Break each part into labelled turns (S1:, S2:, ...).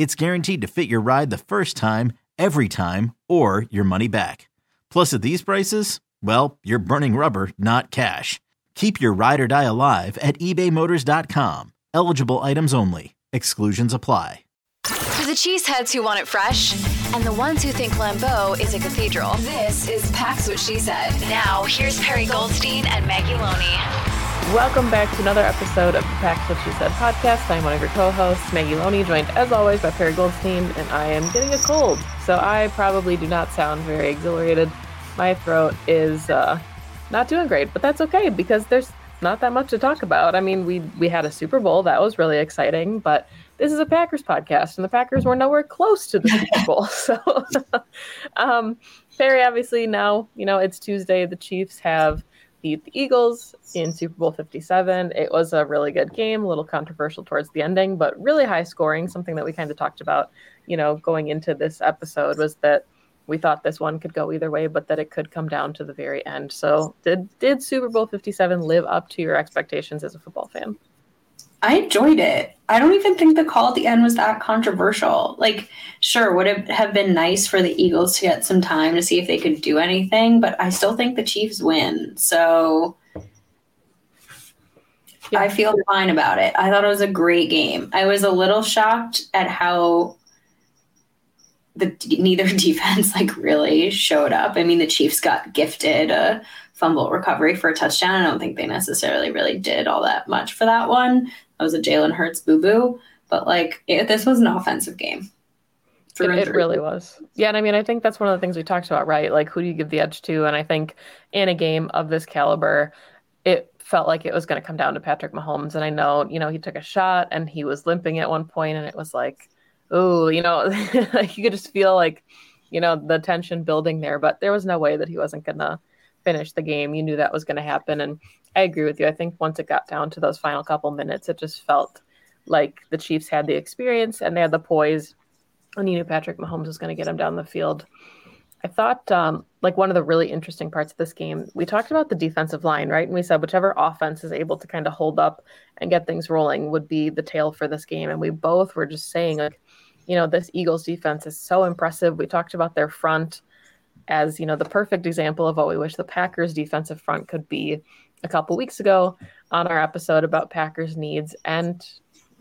S1: it's guaranteed to fit your ride the first time, every time, or your money back. Plus, at these prices, well, you're burning rubber, not cash. Keep your ride or die alive at ebaymotors.com. Eligible items only. Exclusions apply.
S2: For the cheeseheads who want it fresh and the ones who think Lambeau is a cathedral, this is Pax What She Said. Now, here's Perry Goldstein and Maggie Loney.
S3: Welcome back to another episode of the Pax What She Said podcast. I'm one of your co-hosts, Maggie Loney, joined as always by Perry Goldstein, and I am getting a cold, so I probably do not sound very exhilarated. My throat is uh, not doing great, but that's okay because there's not that much to talk about. I mean, we we had a Super Bowl that was really exciting, but this is a Packers podcast, and the Packers were nowhere close to the Super Bowl. so, um, Perry, obviously now you know it's Tuesday. The Chiefs have beat the Eagles in Super Bowl 57. It was a really good game, a little controversial towards the ending, but really high scoring. Something that we kind of talked about, you know, going into this episode was that we thought this one could go either way, but that it could come down to the very end. So, did did Super Bowl 57 live up to your expectations as a football fan?
S4: I enjoyed it. I don't even think the call at the end was that controversial. Like, sure, would it have been nice for the Eagles to get some time to see if they could do anything, but I still think the Chiefs win. So yeah. I feel fine about it. I thought it was a great game. I was a little shocked at how the neither defense like really showed up. I mean, the Chiefs got gifted a fumble recovery for a touchdown. I don't think they necessarily really did all that much for that one. That was a Jalen Hurts boo boo. But like, it, this was an offensive game.
S3: It, it, really was. Yeah, and I mean, I think that's one of the things we talked about, right? Like, who do you give the edge to? And I think in a game of this caliber, it felt like it was going to come down to Patrick Mahomes. And I know, you know, he took a shot and he was limping at one point, and it was like, oh, you know, you could just feel like, you know, the tension building there. But there was no way that he wasn't going to finish the game. You knew that was going to happen. And I agree with you. I think once it got down to those final couple minutes, it just felt like the Chiefs had the experience and they had the poise, and you knew Patrick Mahomes was going to get them down the field. I thought, um, like, one of the really interesting parts of this game, we talked about the defensive line, right? And we said whichever offense is able to kind of hold up and get things rolling would be the tail for this game. And we both were just saying, like, you know, this Eagles defense is so impressive. We talked about their front as, you know, the perfect example of what we wish the Packers defensive front could be a couple weeks ago on our episode about Packers needs and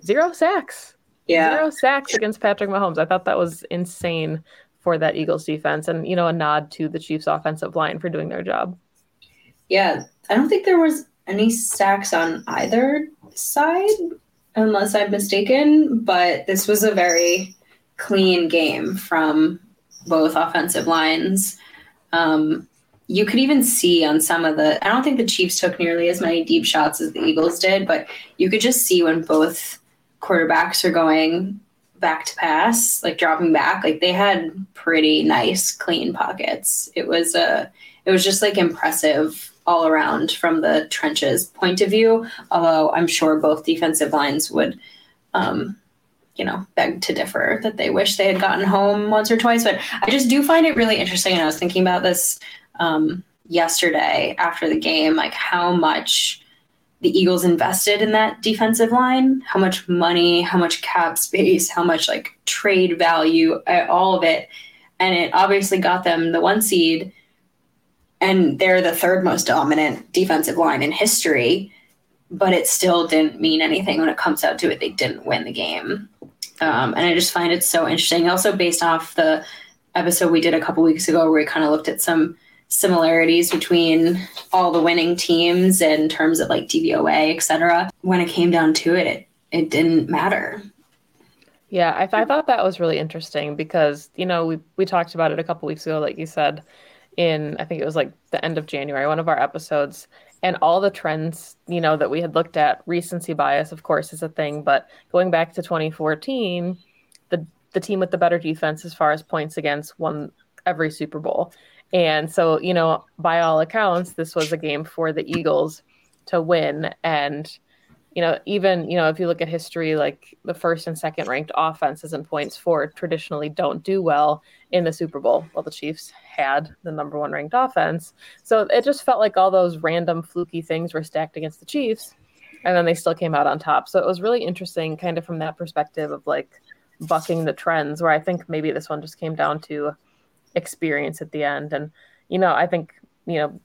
S3: zero sacks. Yeah. Zero sacks against Patrick Mahomes. I thought that was insane for that Eagles defense and you know a nod to the Chiefs offensive line for doing their job.
S4: Yeah, I don't think there was any sacks on either side unless I'm mistaken, but this was a very clean game from both offensive lines. Um, you could even see on some of the I don't think the Chiefs took nearly as many deep shots as the Eagles did, but you could just see when both quarterbacks are going back to pass, like dropping back, like they had pretty nice clean pockets. It was a it was just like impressive all around from the trenches point of view, although I'm sure both defensive lines would um, you know, beg to differ that they wish they had gotten home once or twice. But I just do find it really interesting. And I was thinking about this um, yesterday after the game, like how much the Eagles invested in that defensive line, how much money, how much cap space, how much like trade value, all of it. And it obviously got them the one seed. And they're the third most dominant defensive line in history, but it still didn't mean anything when it comes out to it. They didn't win the game. Um, and I just find it so interesting. Also, based off the episode we did a couple weeks ago where we kind of looked at some similarities between all the winning teams in terms of like DVOA, et cetera. When it came down to it, it, it didn't matter.
S3: Yeah, I, th- I thought that was really interesting because, you know, we, we talked about it a couple weeks ago, like you said, in I think it was like the end of January, one of our episodes. And all the trends, you know, that we had looked at, recency bias, of course, is a thing. But going back to 2014, the the team with the better defense as far as points against won every Super Bowl. And so, you know, by all accounts, this was a game for the Eagles to win. And, you know, even, you know, if you look at history, like the first and second ranked offenses and points for traditionally don't do well in the Super Bowl. Well, the Chiefs had the number one ranked offense. So it just felt like all those random fluky things were stacked against the Chiefs. And then they still came out on top. So it was really interesting, kind of from that perspective of like bucking the trends, where I think maybe this one just came down to experience at the end. And, you know, I think, you know,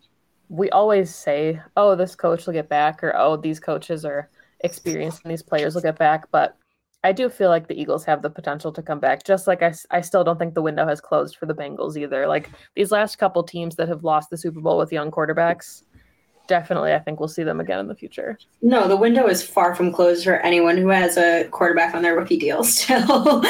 S3: we always say, oh, this coach will get back, or oh, these coaches are experienced and these players will get back. But I do feel like the Eagles have the potential to come back. Just like I, I still don't think the window has closed for the Bengals either. Like these last couple teams that have lost the Super Bowl with young quarterbacks, definitely I think we'll see them again in the future.
S4: No, the window is far from closed for anyone who has a quarterback on their rookie deal still,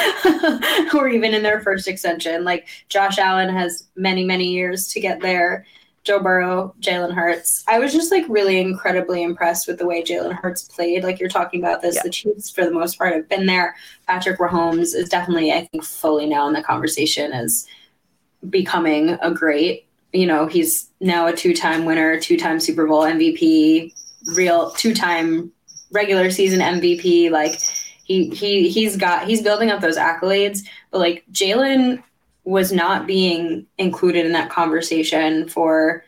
S4: or even in their first extension. Like Josh Allen has many, many years to get there. Joe Burrow, Jalen Hurts. I was just like really incredibly impressed with the way Jalen Hurts played. Like you're talking about this, yeah. the Chiefs for the most part have been there. Patrick Mahomes is definitely, I think, fully now in the conversation as becoming a great you know, he's now a two time winner, two time Super Bowl MVP, real two time regular season MVP. Like he he he's got he's building up those accolades. But like Jalen was not being included in that conversation for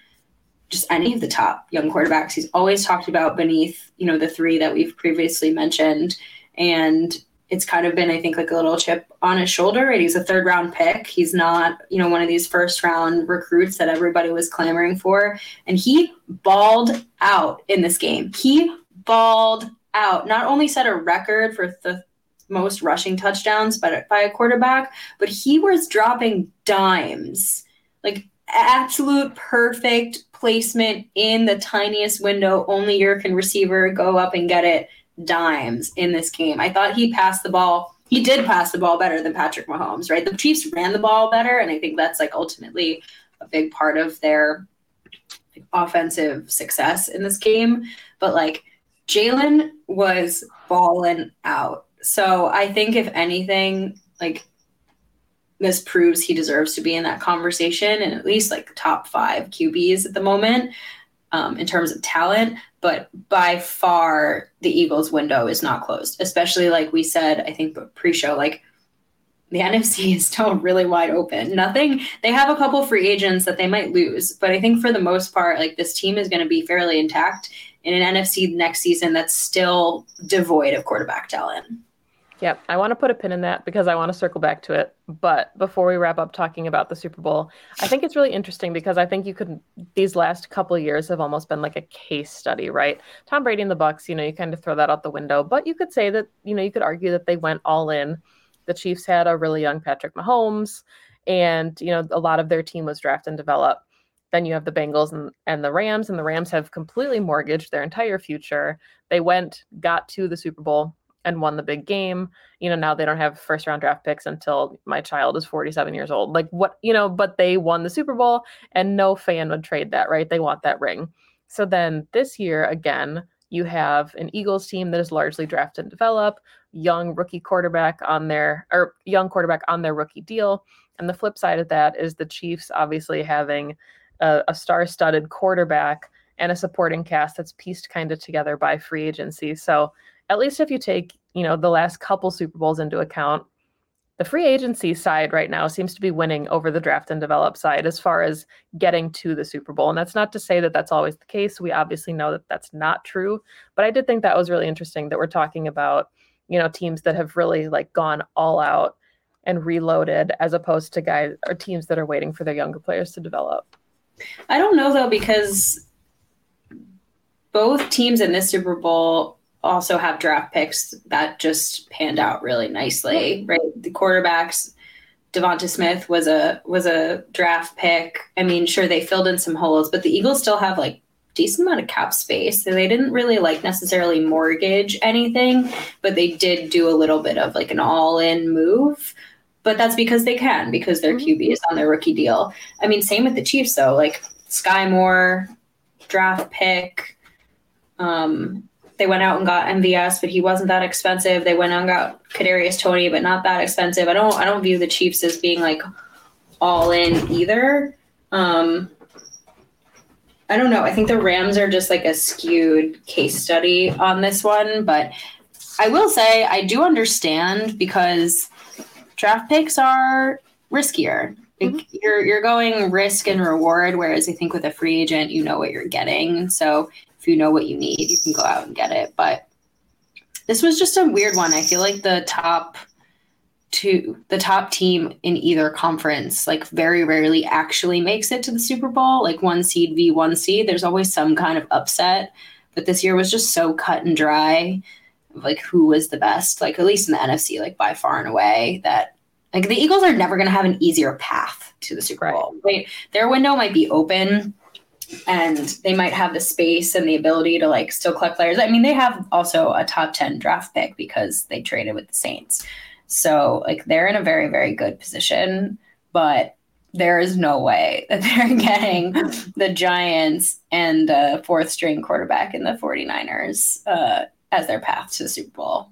S4: just any of the top young quarterbacks. He's always talked about beneath, you know, the three that we've previously mentioned. And it's kind of been, I think, like a little chip on his shoulder. Right? He's a third round pick. He's not, you know, one of these first round recruits that everybody was clamoring for. And he balled out in this game. He balled out. Not only set a record for the most rushing touchdowns but by a quarterback, but he was dropping dimes. Like absolute perfect placement in the tiniest window. Only your can receiver go up and get it dimes in this game. I thought he passed the ball. He did pass the ball better than Patrick Mahomes, right? The Chiefs ran the ball better, and I think that's like ultimately a big part of their offensive success in this game. But like Jalen was balling out. So I think if anything, like this proves he deserves to be in that conversation and at least like top five QBs at the moment um, in terms of talent but by far the Eagles window is not closed, especially like we said, I think pre-show, like the NFC is still really wide open. Nothing, they have a couple free agents that they might lose, but I think for the most part, like this team is going to be fairly intact in an NFC next season that's still devoid of quarterback talent.
S3: Yep, I want to put a pin in that because I want to circle back to it. But before we wrap up talking about the Super Bowl, I think it's really interesting because I think you could these last couple years have almost been like a case study, right? Tom Brady and the Bucks, you know, you kind of throw that out the window, but you could say that, you know, you could argue that they went all in. The Chiefs had a really young Patrick Mahomes, and you know, a lot of their team was draft and develop. Then you have the Bengals and, and the Rams, and the Rams have completely mortgaged their entire future. They went, got to the Super Bowl, and won the big game. You know, now they don't have first round draft picks until my child is 47 years old. Like what, you know, but they won the Super Bowl and no fan would trade that, right? They want that ring. So then this year again, you have an Eagles team that is largely draft and develop, young rookie quarterback on their or young quarterback on their rookie deal. And the flip side of that is the Chiefs obviously having a, a star-studded quarterback and a supporting cast that's pieced kind of together by free agency. So at least if you take, you know, the last couple Super Bowls into account, the free agency side right now seems to be winning over the draft and develop side as far as getting to the Super Bowl. And that's not to say that that's always the case. We obviously know that that's not true, but I did think that was really interesting that we're talking about, you know, teams that have really like gone all out and reloaded as opposed to guys or teams that are waiting for their younger players to develop.
S4: I don't know though because both teams in this Super Bowl also have draft picks that just panned out really nicely, right? The quarterbacks Devonta Smith was a was a draft pick. I mean, sure they filled in some holes, but the Eagles still have like decent amount of cap space. So they didn't really like necessarily mortgage anything, but they did do a little bit of like an all-in move. But that's because they can, because their QB mm-hmm. is on their rookie deal. I mean, same with the Chiefs though. Like Skyy Moore, draft pick. Um, they went out and got MVS, but he wasn't that expensive. They went out and got Kadarius Toney, but not that expensive. I don't I don't view the Chiefs as being like all in either. Um, I don't know. I think the Rams are just like a skewed case study on this one, but I will say I do understand because draft picks are riskier. Mm-hmm. you're you're going risk and reward, whereas I think with a free agent, you know what you're getting. So if you know what you need, you can go out and get it. But this was just a weird one. I feel like the top two, the top team in either conference, like very rarely actually makes it to the Super Bowl. Like one seed v one seed, there's always some kind of upset. But this year was just so cut and dry, like who was the best, like at least in the NFC, like by far and away. That like the Eagles are never going to have an easier path to the Super Bowl. Right. Their window might be open and they might have the space and the ability to like still collect players. I mean, they have also a top 10 draft pick because they traded with the Saints. So, like, they're in a very, very good position, but there is no way that they're getting the Giants and the fourth string quarterback in the 49ers uh, as their path to the Super Bowl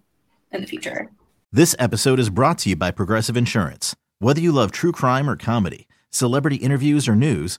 S4: in the future.
S1: This episode is brought to you by Progressive Insurance. Whether you love true crime or comedy, celebrity interviews or news,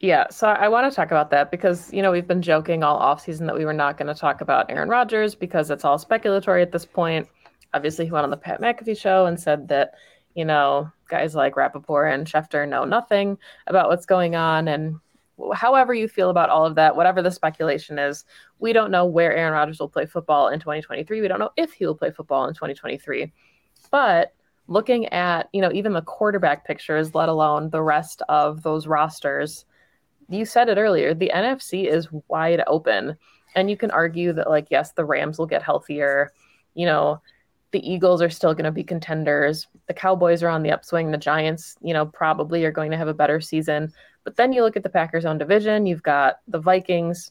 S3: Yeah, so I want to talk about that because, you know, we've been joking all offseason that we were not going to talk about Aaron Rodgers because it's all speculatory at this point. Obviously, he went on the Pat McAfee show and said that, you know, guys like Rapoport and Schefter know nothing about what's going on. And however you feel about all of that, whatever the speculation is, we don't know where Aaron Rodgers will play football in 2023. We don't know if he will play football in 2023. But looking at, you know, even the quarterback pictures, let alone the rest of those rosters – you said it earlier, the NFC is wide open. And you can argue that, like, yes, the Rams will get healthier. You know, the Eagles are still going to be contenders. The Cowboys are on the upswing. The Giants, you know, probably are going to have a better season. But then you look at the Packers' own division, you've got the Vikings,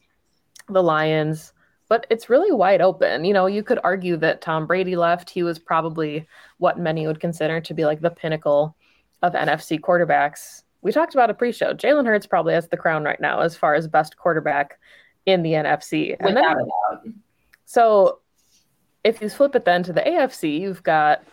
S3: the Lions, but it's really wide open. You know, you could argue that Tom Brady left. He was probably what many would consider to be like the pinnacle of NFC quarterbacks we talked about a pre-show. Jalen Hurts probably has the crown right now as far as best quarterback in the NFC. And
S4: Without then.
S3: So if you flip it then to the AFC, you've got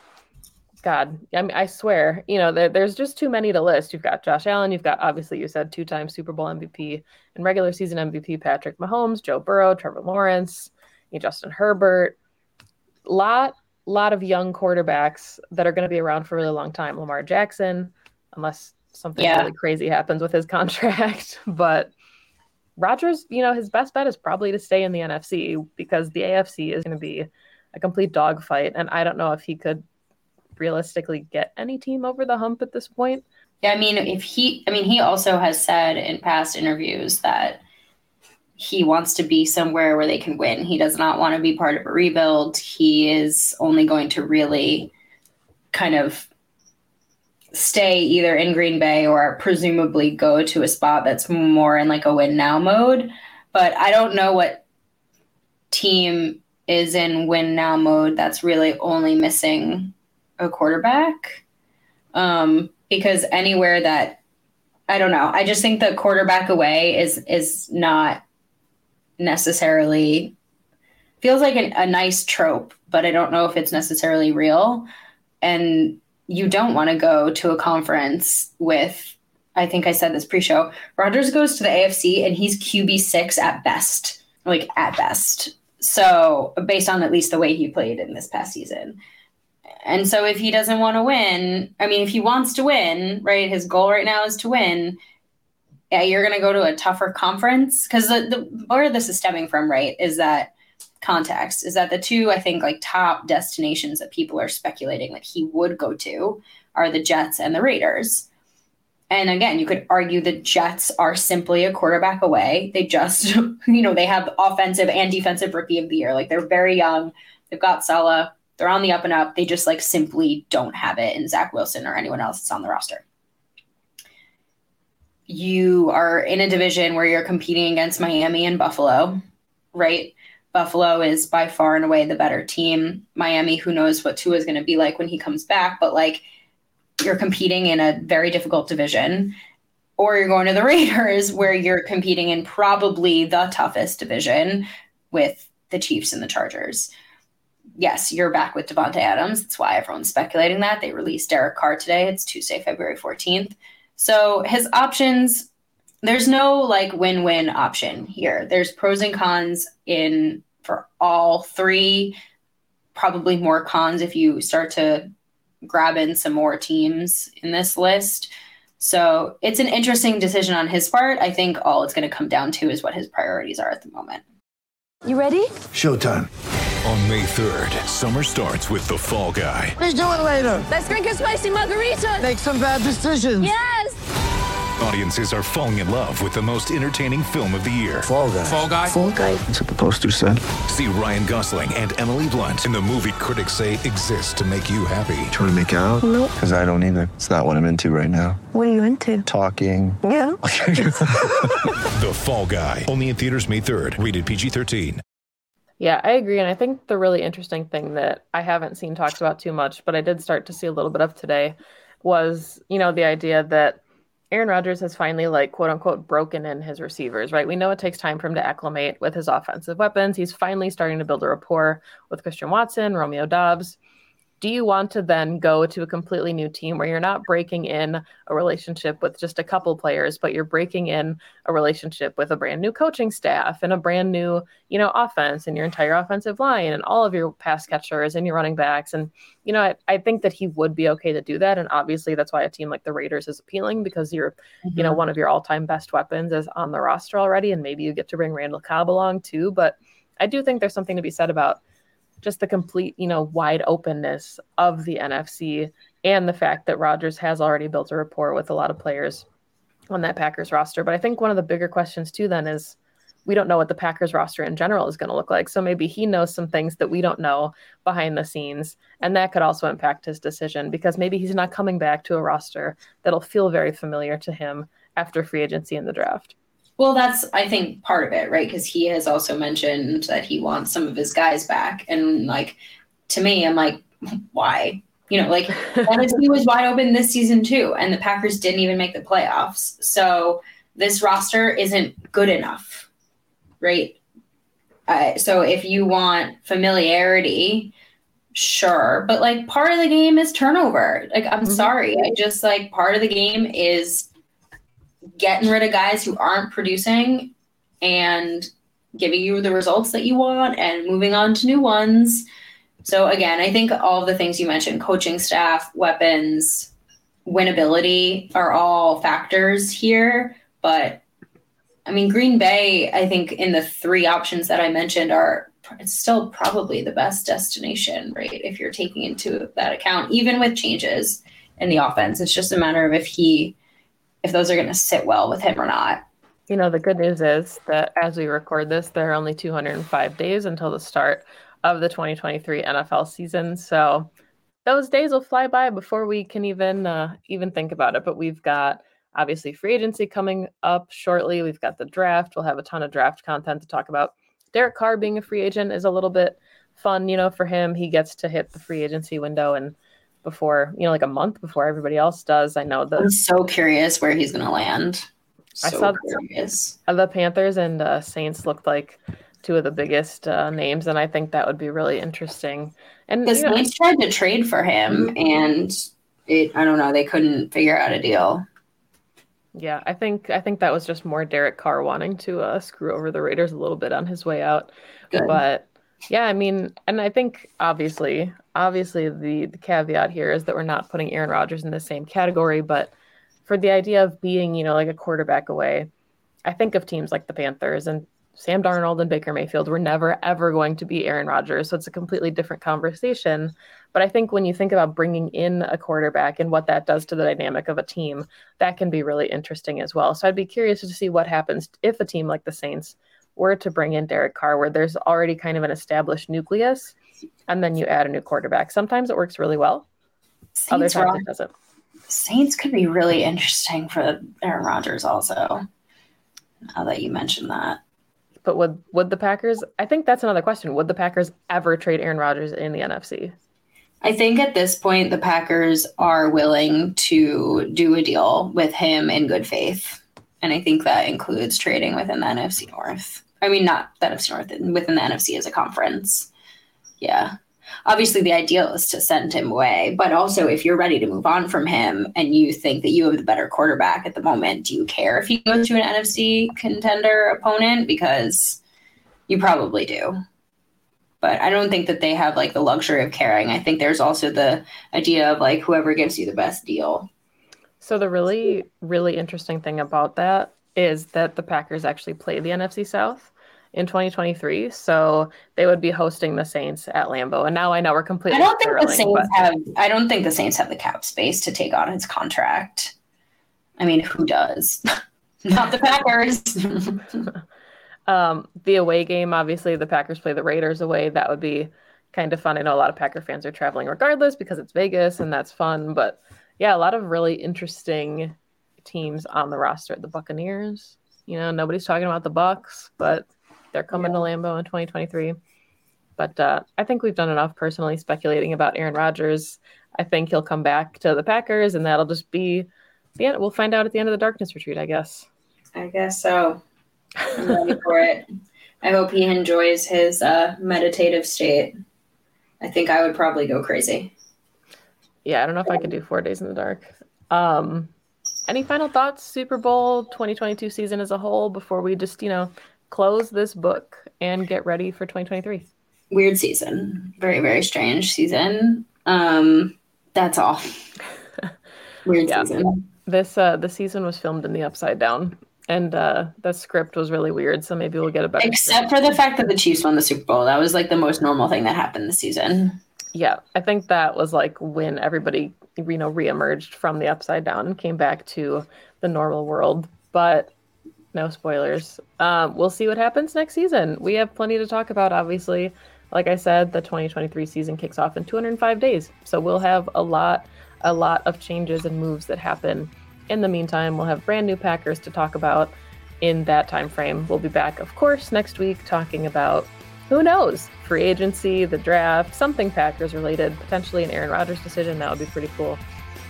S3: God, I mean, I swear, you know, there, there's just too many to list. You've got Josh Allen, you've got obviously you said two-time Super Bowl MVP and regular season MVP Patrick Mahomes, Joe Burrow, Trevor Lawrence, you know, Justin Herbert. Lot, lot of young quarterbacks that are going to be around for a really long time. Lamar Jackson, unless something yeah. really crazy happens with his contract. but Rodgers, you know, his best bet is probably to stay in the NFC because the AFC is going to be a complete dogfight. And I don't know if he could realistically get any team over the hump at this point.
S4: Yeah, I mean, if he, I mean, he also has said in past interviews that he wants to be somewhere where they can win. He does not want to be part of a rebuild. He is only going to really kind of stay either in Green Bay or presumably go to a spot that's more in like a win now mode. But I don't know what team is in win now mode that's really only missing a quarterback. Um, because anywhere that I don't know. I just think the quarterback away is is not necessarily feels like an, a nice trope, but I don't know if it's necessarily real. And you don't want to go to a conference with I think I said this pre-show. Rodgers goes to the AFC and he's QB six at best, like at best. So based on at least the way he played in this past season. And so if he doesn't want to win, I mean, if he wants to win, right, his goal right now is to win. Yeah, you're going to go to a tougher conference because the, the where this is stemming from, right, is that context is that the two I think like top destinations that people are speculating that he would go to are the Jets and the Raiders. And again, you could argue the Jets are simply a quarterback away. They just, you know, they have offensive and defensive rookie of the year. Like they're very young. They've got Saleh. They're on the up and up. They just like simply don't have it in Zach Wilson or anyone else that's on the roster. You are in a division where you're competing against Miami and Buffalo, right? Buffalo is by far and away the better team. Miami, who knows what Tua is going to be like when he comes back, but like you're competing in a very difficult division. Or you're going to the Raiders, where you're competing in probably the toughest division with the Chiefs and the Chargers. Yes, you're back with Davante Adams. That's why everyone's speculating that. They released Derek Carr today. It's Tuesday, February 14th. So his options there's no like win-win option here. There's pros and cons in for all three. Probably more cons if you start to grab in some more teams in this list. So it's an interesting decision on his part. I think all it's going to come down to is what his priorities are at the moment.
S5: You ready?
S6: Showtime.
S7: On May 3rd, summer starts with The Fall Guy.
S6: Let's do it later.
S5: Let's drink a spicy margarita.
S6: Make some bad decisions.
S5: Yes.
S7: Audiences are falling in love with the most entertaining film of the year.
S6: Fall guy.
S7: Fall guy.
S5: Fall guy.
S6: That's what the poster said.
S7: See Ryan Gosling and Emily Blunt in the movie critics say exists to make you happy.
S6: Trying to make it out?
S5: Nope.
S6: Because I don't either. It's not what I'm into right now.
S5: What are you into?
S6: Talking.
S5: Yeah.
S7: The Fall Guy. Only in theaters May 3rd. Rated PG-13.
S3: Yeah, I agree. And I think the really interesting thing that I haven't seen talked about too much, but I did start to see a little bit of today was, you know, the idea that Aaron Rodgers has finally, like, quote unquote, broken in his receivers, right? We know it takes time for him to acclimate with his offensive weapons. He's finally starting to build a rapport with Christian Watson, Romeo Doubs do you want to then go to a completely new team where you're not breaking in a relationship with just a couple players but you're breaking in a relationship with a brand new coaching staff and a brand new you know offense and your entire offensive line and all of your pass catchers and your running backs and you know I, I think that he would be okay to do that and obviously that's why a team like the raiders is appealing because you're mm-hmm. you know mm-hmm. one of your all-time best weapons is on the roster already and maybe you get to bring randall cobb along too but i do think there's something to be said about just the complete, you know, wide openness of the NFC and the fact that Rodgers has already built a rapport with a lot of players on that Packers roster. But I think one of the bigger questions too then is we don't know what the Packers roster in general is going to look like. So maybe he knows some things that we don't know behind the scenes. And that could also impact his decision because maybe he's not coming back to a roster that'll feel very familiar to him after free agency in the draft.
S4: Well, that's I think part of it, right? Because he has also mentioned that he wants some of his guys back, and like to me, I'm like, why? You know, like he was wide open this season too, and the Packers didn't even make the playoffs. So this roster isn't good enough, right? Uh, so if you want familiarity, sure, but like part of the game is turnover. Like I'm mm-hmm. sorry, I just like part of the game is getting rid of guys who aren't producing and giving you the results that you want and moving on to new ones. So again, I think all the things you mentioned, coaching staff, weapons, winnability are all factors here, but I mean Green Bay, I think in the three options that I mentioned are it's still probably the best destination, right? If you're taking into that account, even with changes in the offense, it's just a matter of if he if those are going to sit well with him or not.
S3: You know, the good news is that as we record this, there are only 205 days until the start of the 2023 NFL season. So those days will fly by before we can even uh, even think about it. But we've got obviously free agency coming up shortly. We've got the draft. We'll have a ton of draft content to talk about. Derek Carr being a free agent is a little bit fun, you know, for him. He gets to hit the free agency window and before, you know, like a month before everybody else does. I know that
S4: I'm so curious where he's going to land. So
S3: I saw
S4: curious.
S3: the Panthers and uh, Saints looked like two of the biggest uh, names, and I think that would be really interesting. And
S4: The
S3: you know,
S4: Saints tried to trade for him, and it, I don't know, they couldn't figure out a deal.
S3: Yeah, I think I think that was just more Derek Carr wanting to uh, screw over the Raiders a little bit on his way out.
S4: Good.
S3: But yeah, I mean, and I think obviously, obviously the the caveat here is that we're not putting Aaron Rodgers in the same category, but for the idea of being, you know, like a quarterback away, I think of teams like the Panthers and Sam Darnold and Baker Mayfield were never ever going to be Aaron Rodgers, so it's a completely different conversation. But I think when you think about bringing in a quarterback and what that does to the dynamic of a team, that can be really interesting as well. So I'd be curious to see what happens if a team like the Saints were to bring in Derek Carr, where there's already kind of an established nucleus, and then you add a new quarterback. Sometimes it works really well. Other
S4: Saints,
S3: times
S4: Rod-
S3: it doesn't.
S4: Saints could be really interesting for Aaron Rodgers, also. Now that you mentioned that.
S3: But would would the Packers? I think that's another question. Would the Packers ever trade Aaron Rodgers in the NFC?
S4: I think at this point, the Packers are willing to do a deal with him in good faith. And I think that includes trading within the NFC North. I mean, not the NFC North, within the NFC as a conference. Yeah. Obviously, the ideal is to send him away. But also, if you're ready to move on from him and you think that you have the better quarterback at the moment, do you care if he goes to an NFC contender opponent? Because you probably do but I don't think that they have like the luxury of caring. I think there's also the idea of like whoever gives you the best deal.
S3: So the really really interesting thing about that is that the Packers actually play the NFC South in 2023, so they would be hosting the Saints at Lambeau. And now I know we're completely.
S4: I don't think the Saints
S3: but-
S4: have. I don't think the Saints have the cap space to take on his contract. I mean, who does? Not the Packers.
S3: Um, the away game, obviously, the Packers play the Raiders away. That would be kind of fun. I know a lot of Packer fans are traveling regardless because it's Vegas and that's fun. But yeah, a lot of really interesting teams on the roster. The Buccaneers, you know, nobody's talking about the Bucks, but they're coming to Lambeau in 2023. But uh, I think we've done enough personally speculating about Aaron Rodgers. I think he'll come back to the Packers, and that'll just be the end. We'll find out at the end of the darkness retreat, I guess.
S4: I guess so. I'm ready for it. I hope he enjoys his uh, meditative state. I think I would probably go crazy.
S3: Yeah, I don't know if I could do four days in the dark. Um, any final thoughts, Super Bowl 2022 season as a whole, before we just, you know, close this book and get ready for 2023?
S4: Weird season. Very, very strange season. Um, that's all. Weird
S3: Yeah.
S4: season.
S3: This uh, the season was filmed in the upside down, and uh, the script was really weird. So maybe we'll get a better.
S4: Except for the fact that the Chiefs won the Super Bowl. That was like the most normal thing that happened this season.
S3: Yeah, I think that was like when everybody, you know, reemerged from the upside down and came back to the normal world. But no spoilers. Um, we'll see what happens next season. We have plenty to talk about, obviously. Like I said, the 2023 season kicks off in 205 days. So we'll have a lot, a lot of changes and moves that happen. In the meantime, we'll have brand new Packers to talk about in that time frame. We'll be back, of course, next week talking about who knows free agency, the draft, something Packers related, potentially an Aaron Rodgers decision. That would be pretty cool.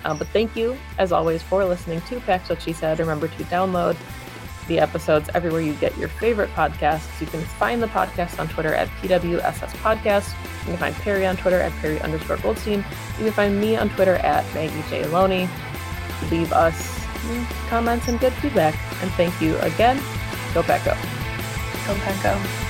S3: Um, but thank you, as always, for listening to Pax What She Said. Remember to download the episodes everywhere you get your favorite podcasts. You can find the podcast on Twitter at PWSS Podcast. You can find Perry on Twitter at Perry underscore Goldstein. You can find me on Twitter at Maggie J. Loney. Leave us mm, comments and good feedback. And thank you again. Go Pack Go.
S4: Go.